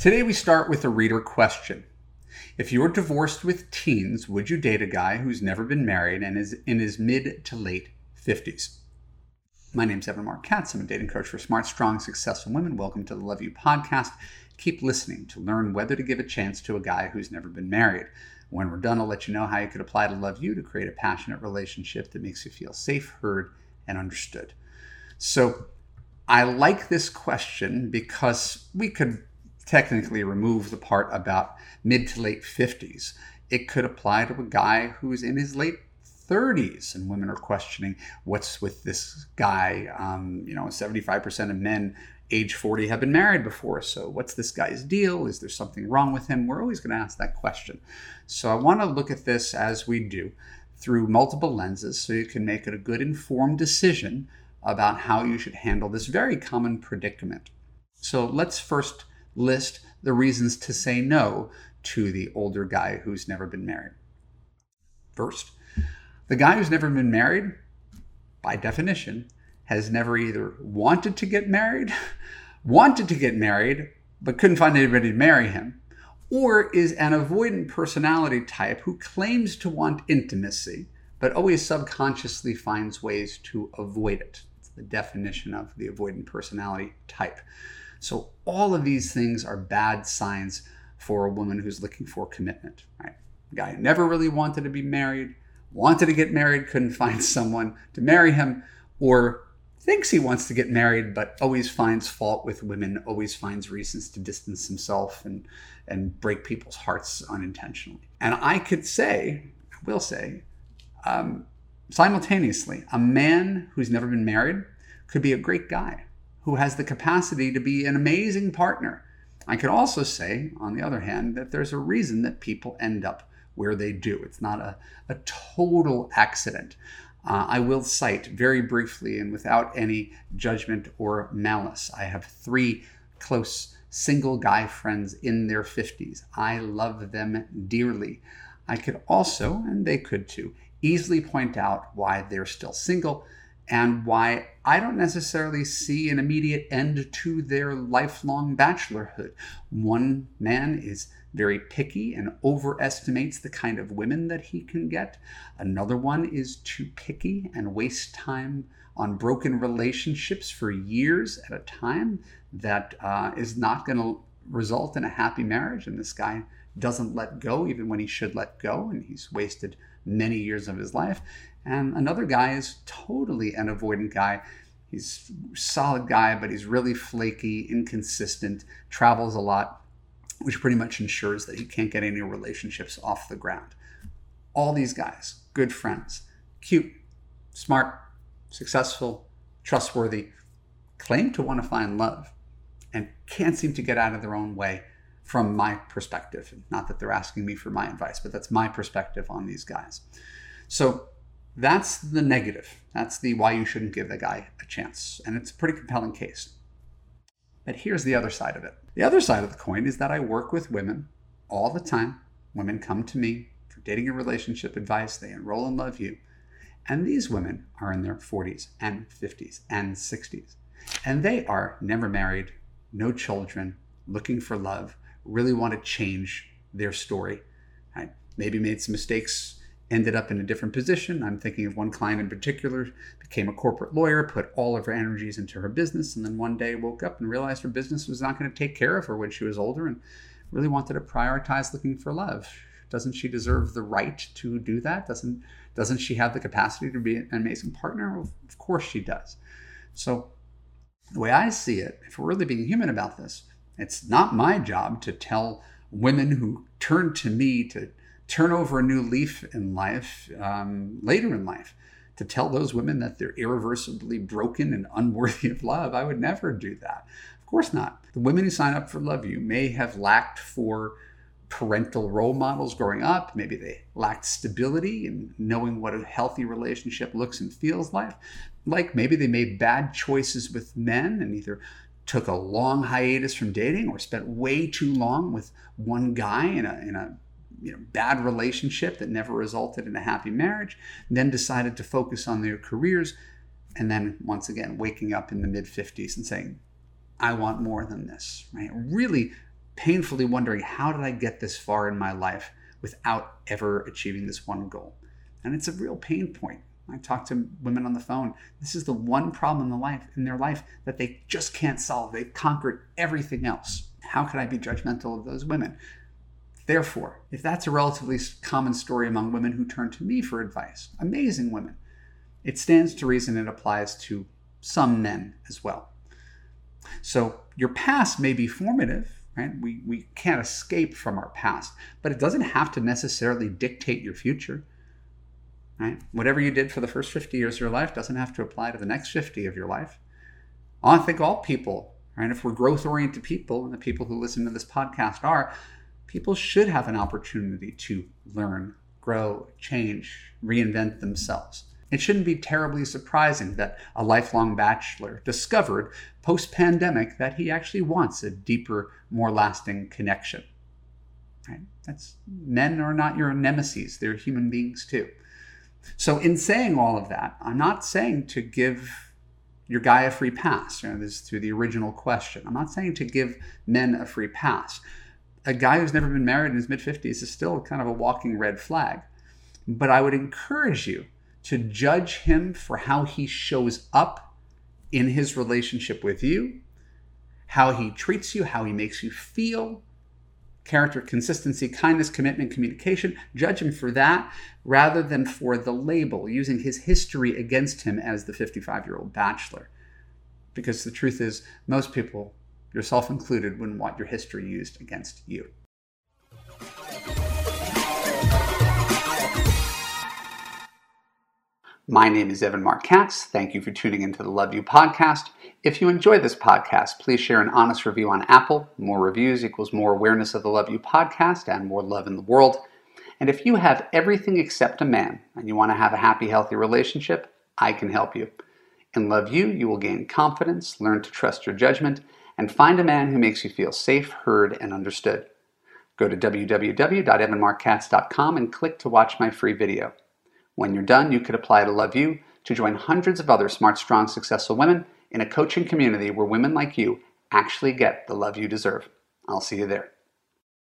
Today we start with a reader question. If you were divorced with teens, would you date a guy who's never been married and is in his mid to late 50s? My name's Evan Marc Katz. I'm a dating coach for smart, strong, successful women. Welcome to the Love U podcast. Keep listening to learn whether to give a chance to a guy who's never been married. When we're done, I'll let you know how you could apply to Love U to create a passionate relationship that makes you feel safe, heard, and understood. So, I like this question because we could technically remove the part about mid to late 50s. It could apply to a guy who's in his late 30s, and women are questioning what's with this guy. Um, you know, 75% of men age 40 have been married before. So, what's this guy's deal? Is there something wrong with him? We're always going to ask that question. So, I want to look at this as we do through multiple lenses so you can make a good informed decision about how you should handle this very common predicament. So, let's first list the reasons to say no to the older guy who's never been married. First, the guy who's never been married, by definition, has never either wanted to get married, wanted to get married, but couldn't find anybody to marry him, or is an avoidant personality type who claims to want intimacy, but always subconsciously finds ways to avoid it. It's the definition of the avoidant personality type. So all of these things are bad signs for a woman who's looking for commitment. Right? A guy who never really wanted to be married, wanted to get married, couldn't find someone to marry him, or thinks he wants to get married, but always finds fault with women, always finds reasons to distance himself and and break people's hearts unintentionally. And I could say, I will say, um, simultaneously, a man who's never been married could be a great guy who has the capacity to be an amazing partner. I could also say, on the other hand, that there's a reason that people end up where they do. It's not a, a total accident. Uh, I will cite very briefly and without any judgment or malice. I have three close single guy friends in their 50s. I love them dearly. I could also, and they could too, easily point out why they're still single and why I don't necessarily see an immediate end to their lifelong bachelorhood. One man is very picky and overestimates the kind of women that he can get. Another one is too picky and wastes time on broken relationships for years at a time that uh, is not going to result in a happy marriage. And this guy doesn't let go even when he should let go, and he's wasted many years of his life. And another guy is totally an avoidant guy. He's a solid guy, but he's really flaky, inconsistent, travels a lot, which pretty much ensures that he can't get any relationships off the ground. All these guys, good friends, cute, smart, successful, trustworthy, claim to want to find love and can't seem to get out of their own way from my perspective. Not that they're asking me for my advice, but that's my perspective on these guys. So that's the negative. That's the why you shouldn't give the guy a chance. And it's a pretty compelling case. But here's the other side of it. The other side of the coin is that I work with women all the time. Women come to me for dating and relationship advice. They enroll in Love U. And these women are in their 40s and 50s and 60s. And they are never married, no children, looking for love, really want to change their story. I maybe made some mistakes ended up in a different position. I'm thinking of one client in particular, became a corporate lawyer, put all of her energies into her business, and then one day woke up and realized her business was not going to take care of her when she was older and really wanted to prioritize looking for love. Doesn't she deserve the right to do that? Doesn't doesn't she have the capacity to be an amazing partner? Of course she does. So the way I see it, if we're really being human about this, it's not my job to tell women who turn to me to turn over a new leaf in life um, later in life to tell those women that they're irreversibly broken and unworthy of love. I would never do that. Of course not. The women who sign up for Love U may have lacked for parental role models growing up. Maybe they lacked stability and knowing what a healthy relationship looks and feels like. Like maybe they made bad choices with men and either took a long hiatus from dating or spent way too long with one guy in a, in a you know, bad relationship that never resulted in a happy marriage, then decided to focus on their careers, and then once again waking up in the mid 50s and saying, I want more than this, right? Really painfully wondering, how did I get this far in my life without ever achieving this one goal? And it's a real pain point. I talk to women on the phone. This is the one problem in the life in their life that they just can't solve. They've conquered everything else. How could I be judgmental of those women? Therefore, if that's a relatively common story among women who turn to me for advice, amazing women, it stands to reason it applies to some men as well. So your past may be formative, right? We, we can't escape from our past, but it doesn't have to necessarily dictate your future. Right? Whatever you did for the first 50 years of your life doesn't have to apply to the next 50 of your life. I think all people, right? If we're growth oriented people, and the people who listen to this podcast are, people should have an opportunity to learn, grow, change, reinvent themselves. It shouldn't be terribly surprising that a lifelong bachelor discovered post pandemic that he actually wants a deeper, more lasting connection. Right? That's men are not your nemesis, they're human beings too. So, in saying all of that, I'm not saying to give your guy a free pass. You know, this is to the original question. I'm not saying to give men a free pass. A guy who's never been married in his mid 50s is still kind of a walking red flag. But I would encourage you to judge him for how he shows up in his relationship with you, how he treats you, how he makes you feel, character, consistency, kindness, commitment, communication. Judge him for that rather than for the label, using his history against him as the 55 year old bachelor. Because the truth is, most people, yourself included, wouldn't want your history used against you. My name is Evan Marc Katz. Thank you for tuning into the Love U podcast. If you enjoy this podcast, please share an honest review on Apple. More reviews equals more awareness of the Love U podcast and more love in the world. And if you have everything except a man and you want to have a happy, healthy relationship, I can help you. In Love U, you will gain confidence, learn to trust your judgment, and find a man who makes you feel safe, heard, and understood. Go to www.evanmarckatz.com and click to watch my free video. When you're done, you could apply to Love U to join hundreds of other smart, strong, successful women in a coaching community where women like you actually get the love you deserve. I'll see you there.